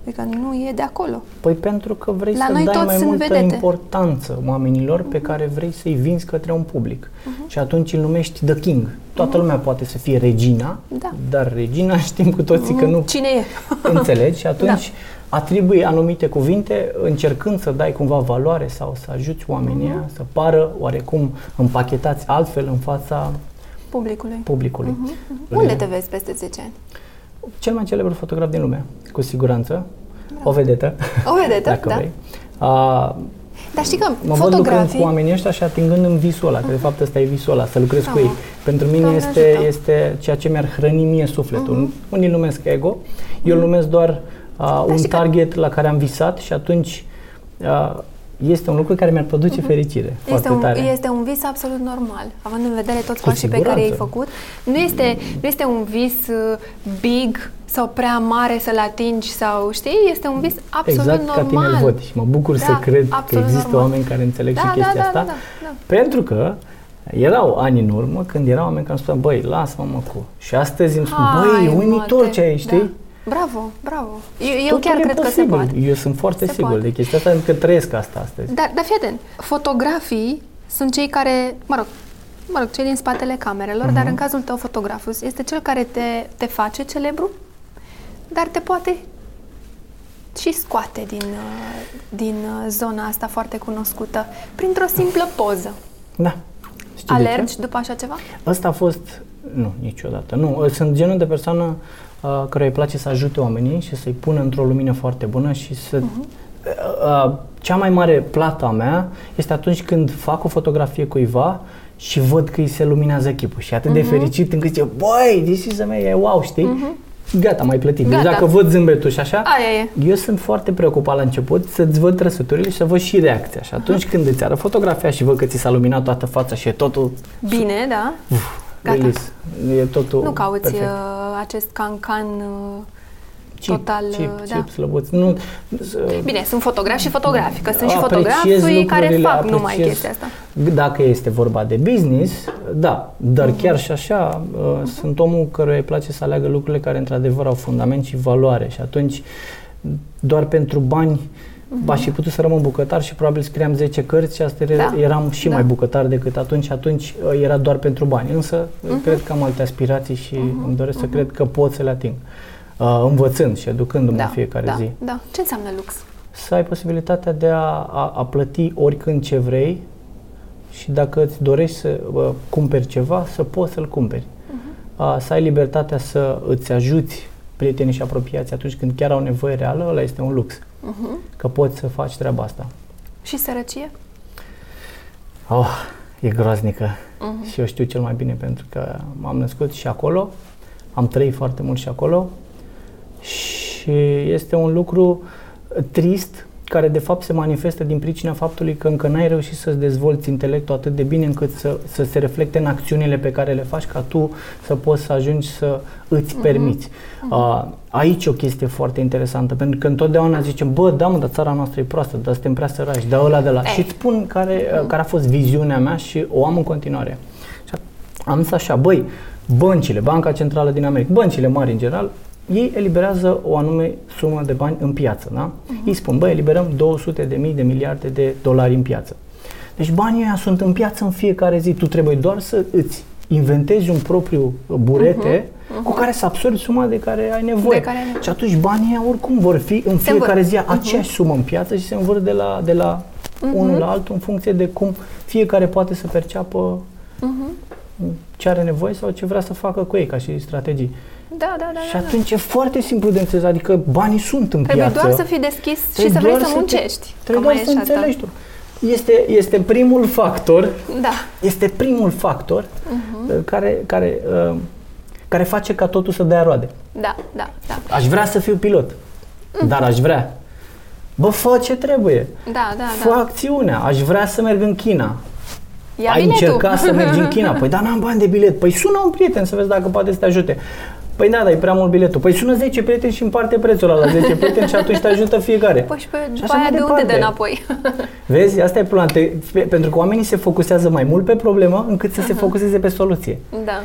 Adică nu e de acolo. Păi pentru că vrei La să noi dai toți mai sunt multă vedete. importanță oamenilor pe care vrei să-i vinzi către un public. Și atunci îl numești The King. Toată lumea poate să fie regina, Da. dar regina știm cu toții că nu Cine e? înțelegi și atunci atribui anumite cuvinte încercând să dai cumva valoare sau să ajuți oamenii ăia să pară oarecum împachetați altfel în fața Publicului. publicului. Unde te vezi peste 10 ani? Cel mai celebru fotograf din lume, cu siguranță. O vedetă. O vedetă, dacă da. vrei. A, Dar știi că mă văd lucrând fotografii... cu oamenii ăștia și atingând în visul ăla, că de fapt ăsta e visul ăla, să lucrez cu Bravo. ei. Pentru mine Doamne este, ajută. este ceea ce mi-ar hrăni mie sufletul. Unii îl numesc ego, eu îl numesc doar a, un știi că- target la care am visat și atunci a, este un lucru care mi-ar produce fericire Este foarte un, tare. este un vis absolut normal, având în vedere toți Cu pașii pe care i-ai siguranță. făcut. Nu este, nu este un vis uh, big sau prea mare să-l atingi sau, știi? Este un vis absolut exact normal. ca tine îl văd și mă bucur să Da, cred că absolut există normal. oameni care înțeleg Da, și da, chestia da, asta. da, da, da. Pentru că erau ani în urmă când erau oameni care îmi spuneau, băi, lasă-mă mă cu. Și astăzi îmi spun, Hai, băi, e mă, uimitor te- ce ai, știi? Da. Bravo, bravo. Eu, eu Totul chiar e cred posibil. că se poate. Eu sunt foarte Se sigur poate. de chestia asta, pentru că trăiesc asta astăzi. Dar, dar fii atent, fotografii sunt cei care, mă rog, mă rog, cei din spatele camerelor, dar în cazul tău fotograful este cel care te, te face celebru, dar te poate și scoate din, uh, din uh, zona asta foarte cunoscută printr-o simplă poză. Da. Știi de ce? Alergi după așa ceva? Ăsta a fost... Nu, niciodată. Nu, sunt genul de persoană uh, care îi place să ajute oamenii și să-i pună într-o lumină foarte bună și să... Uh, cea mai mare plată a mea este atunci când fac o fotografie cuiva și văd că îi se luminează chipul și e atât de fericit încât zice, băi, this is amazing, e wow, știi? Gata, mai plătit. Deci Gata. dacă văd zâmbetul și așa, Aia e. eu sunt foarte preocupat la început să-ți văd trăsăturile și să văd și reacția. Și atunci când îți arăt fotografia și văd că ți s-a luminat toată fața și e totul Bine, da? Gata. release, e totul Nu cauți perfect. uh, acest cancan uh, Chip, total, chip, uh, chip, da. slăbuț. Nu, s- Bine, sunt fotografi și fotografi, că sunt și apreciez fotografii care lucrurile, fac numai apreciez- chestia asta. Dacă este vorba de business, da, dar Mhm. chiar și așa, uh, sunt omul căruia îi place să aleagă lucrurile care într-adevăr au fundament și valoare și atunci doar pentru bani Mhm. aș fi putut să rămân bucătar și probabil scriam 10 cărți și asta Da. eram și Da. mai bucătar decât atunci. Atunci uh, era doar pentru bani. Însă Mhm. cred că am alte aspirații și îmi doresc să cred că pot să le ating. Uh, învățând și educându-mă în fiecare da, zi. Da. Ce înseamnă lux? Să ai posibilitatea de a, a, a plăti oricând ce vrei și dacă îți dorești să uh, cumperi ceva, să poți să-l cumperi. Uh, să ai libertatea să îți ajuți prietenii și apropiații atunci când chiar au nevoie reală, ăla este un lux. Uh-huh. Că poți să faci treaba asta. Și sărăcie? Oh, e groaznică. Mhm. Și eu știu cel mai bine pentru că m-am născut și acolo, am trăit foarte mult și acolo și este un lucru trist care de fapt se manifestă din pricina faptului că încă n-ai reușit să-ți dezvolți intelectul atât de bine încât să, să se reflecte în acțiunile pe care le faci ca tu să poți să ajungi să îți permiți. Uh, aici e o chestie foarte interesantă pentru că întotdeauna zicem, bă, da mă, dar țara noastră e proastă, dar suntem prea săraci, da ăla de la... Ei. Și îți spun care, uh, care a fost viziunea mea și o am în continuare. Și am zis așa, băi, băncile, Banca Centrală din America, băncile mari în general, ei eliberează o anume sumă de bani în piață, da? Ei spun, băi, eliberăm 200 de mii de miliarde de dolari în piață. Deci banii ăia sunt în piață în fiecare zi. Tu trebuie doar să îți inventezi un propriu burete cu care să absorbi suma de care ai nevoie. De care ai nevoie. Și atunci banii ăia oricum vor fi în Se fiecare învârt. zi aceeași sumă în piață și se învârt de la, de la unul la altul în funcție de cum fiecare poate să perceapă ce are nevoie sau ce vrea să facă cu ei ca și strategii. Da, da, da. Și da, da. atunci e foarte simplu de înțeles, adică banii sunt în Trebuie piață. doar să fii deschis și Trebuie să vrei doar să te- muncești. Trebuie Că doar mai să e și asta. înțelegi tu. Este, este primul factor, Da. este primul factor Mhm. uh, care, care, uh, care face ca totul să dea roade. Da, da, da. Aș vrea să fiu pilot, dar aș vrea. Bă, fă ce trebuie. Da, da, Fă da. acțiunea. Aș vrea să merg în China. Ia ai biletul. încercat să mergi în China. Păi da, n-am bani de bilet. Păi sună un prieten să vezi dacă poate să te ajute. Păi da, dar e prea mult biletul. Păi sună 10 prieteni și împarte prețul ăla la 10 prieteni și atunci te ajută fiecare. Păi și pe, Și după așa aia mai de unde departe. de înapoi? Vezi, asta e problema. Te, pentru că oamenii se focusează mai mult pe problemă încât să se focuseze pe soluție. da.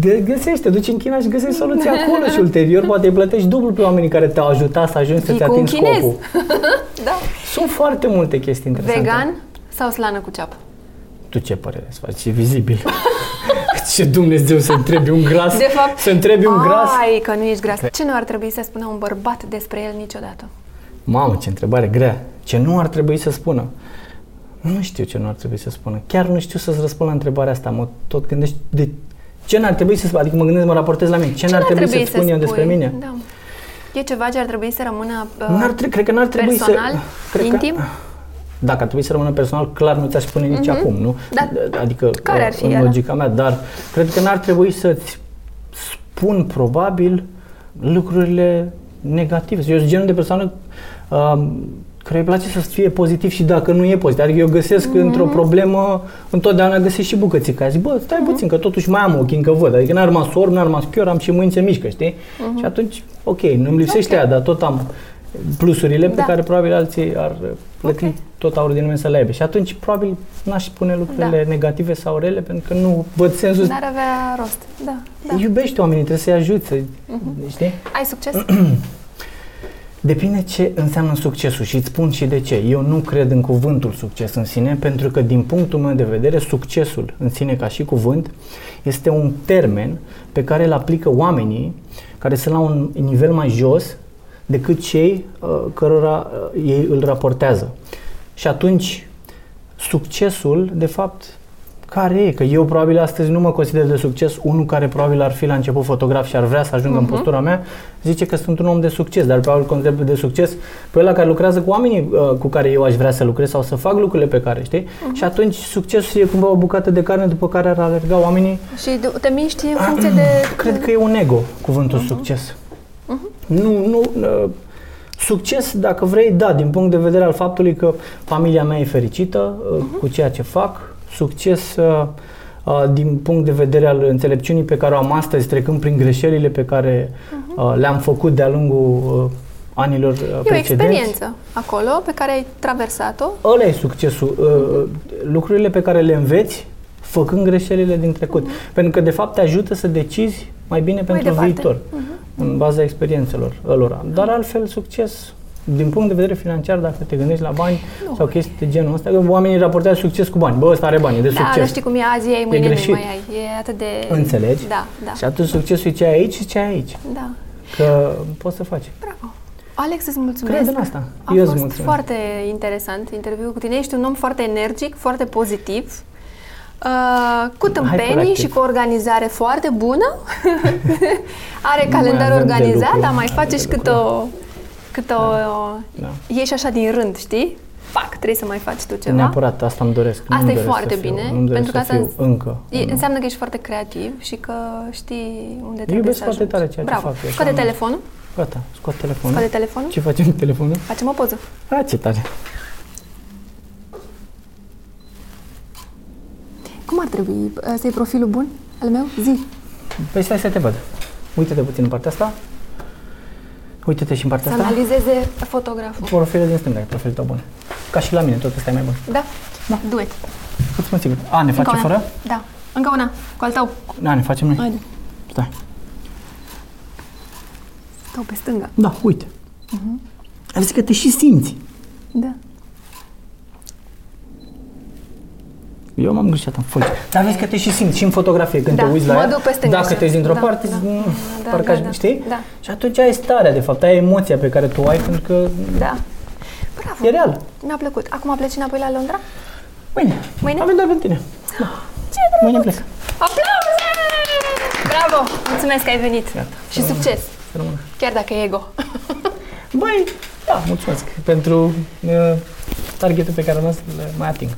Gă- Găsește, duci în China și găsești soluția acolo și ulterior poate îi plătești dublu pe oamenii care te-au ajutat să ajungi să-ți Fii cu un atingi chinez. scopul. da. Sunt foarte multe chestii interesante. Vegan sau slană cu ceapă? Tu ce părere îți faci? E vizibil. Ce Dumnezeu să întrebi un gras? De fapt, să întrebi un gras? Ai, că nu ești gras. Ce nu ar trebui să spună un bărbat despre el niciodată? Mamă, ce întrebare grea. Ce nu ar trebui să spună? Nu știu ce nu ar trebui să spună. Chiar nu știu să-ți răspund la întrebarea asta. Mă tot gândești de ce n-ar trebui să spun? Adică mă gândesc, mă raportez la mine. Ce, n-ar trebui, să spun eu despre spui? mine? Da. E ceva ce ar trebui să rămână uh, N-ar tre- cred că n-ar trebui personal, să... Cred intim? Că, dacă ar trebui să rămână personal, clar nu ți-aș spune nici acum, nu? Da. Adică, Care ar fi în ela? logica mea, dar cred că n-ar trebui să-ți spun probabil lucrurile negative. Eu sunt genul de persoană um, care îi place să fie pozitiv și dacă nu e pozitiv. Adică eu găsesc Mhm. într-o problemă, întotdeauna găsesc și bucățica. Zic, bă, stai Mhm. puțin, că totuși mai am ochii, încă văd. Adică n-a rămas orb, n-a rămas chior, am și mâini se mișcă, știi? Și atunci, ok, nu-mi lipsește Mhm. Ok. aia, dar tot am plusurile pe Da. care probabil alții ar plăti Ok. tot aurul din lume să le aibă. Și atunci, probabil, n-aș spune lucrurile Da. negative sau rele, pentru că nu văd sensul. N-ar avea rost. Da, da. Iubești oamenii, trebuie să-i ajuți, să, știi? Ai succes? Depinde ce înseamnă succesul și îți spun și de ce. Eu nu cred în cuvântul succes în sine, pentru că din punctul meu de vedere, succesul în sine ca și cuvânt este un termen pe care îl aplică oamenii care sunt la un nivel mai jos decât cei uh, cărora uh, ei îl raportează. Și atunci, succesul, de fapt, care e? Că eu probabil astăzi nu mă consider de succes. Unul care probabil ar fi la început fotograf și ar vrea să ajungă în postura mea, zice că sunt un om de succes, dar probabil consider de succes pe ăla care lucrează cu oamenii uh, cu care eu aș vrea să lucrez sau să fac lucrurile pe care, știi? Și atunci succesul e cumva o bucată de carne după care ar alerga oamenii. Și de- te miști în funcție de... Cred că e un ego cuvântul succes. Nu, nu, uh, succes, dacă vrei, da, din punct de vedere al faptului că familia mea e fericită uh, cu ceea ce fac. Succes uh, uh, din punct de vedere al înțelepciunii pe care o am astăzi, trecând prin greșelile pe care uh, le-am făcut de-a lungul uh, anilor uh, E o precedenți. experiență acolo pe care ai traversat-o. Ăla e succesul. Uh, Lucrurile pe care le înveți făcând greșelile din trecut. Pentru că, de fapt, te ajută să decizi mai bine pentru departe. viitor, în baza experiențelor lor. Dar altfel, succes din punct de vedere financiar, dacă te gândești la bani Nu. sau chestii de genul ăsta, că oamenii raportează succes cu bani. Bă, ăsta are bani, e de Da, succes. dar știi cum e azi, ai, mâine nu greșit. mai ai. E atât de... Înțelegi? Da, da. Și atunci succesul e ce ai aici și ce ai aici. Da, Că poți să faci. bravo. Alex, îți mulțumesc. Cred în asta. A Eu îți fost mulțumesc. foarte interesant interviul cu tine. Ești un om foarte energic, foarte pozitiv, uh, cu tâmpenii Hyperactiv. și cu o organizare foarte bună. Are Nu calendar mai avem de organizat, lucru. dar mai De face și cât o... Cât o Da. Ieși așa din rând, știi? Fac, trebuie să mai faci tu ceva. Neapărat, asta îmi doresc. Asta Nu-mi e doresc foarte să fiu, bine, Nu-mi doresc pentru că să asta fiu îns- încă. E, unul. înseamnă că ești foarte creativ și că știi unde trebuie iubesc să foarte ajungi. tare ceea ce Bravo. fac, e așa Scoate nu- telefonul. Gata, scot telefonul. Scoate telefonul. Ce facem cu telefonul? Facem o poză. A, ce tare. Cum ar trebui uh, să-i profilul bun al meu? Zi. Păi stai să te văd. Uite-te puțin în partea asta. Uite-te și în partea Să asta. analizeze fotograful. Profilul din stânga, e profilul tău bun. Ca și la mine, tot ăsta e mai bun. Da? Da. Duet. Îți mă sigur. A, ne Încă face una. fără? Da. Încă una. Cu al tău. Da, ne facem noi. Haide. Stai. Stau pe stânga. Da, uite. Uh-huh. Vezi că te și simți. Da. Eu m-am greșit în folie. Dar vezi că te și simți și în fotografie când Da, te uiți la mă ea. duc pe stânga Dacă așa. te uiți dintr-o Da, parte, da, zici, "Mm, da, parcă da, aș, da. știi? Da. Și atunci ai starea, de fapt, ai emoția pe care tu o ai, pentru că Da. Bravo. e real. Mi-a plăcut. Acum pleci înapoi la Londra? Mâine. Mâine? Avem doar pentru tine. Da. Ce drăguț! Mâine plec. Aplauze! Bravo! Mulțumesc că ai venit. Gata. Și succes. Să rămână. Chiar dacă e ego. Băi, da, mulțumesc pentru uh, targetul pe care o să-l mai ating.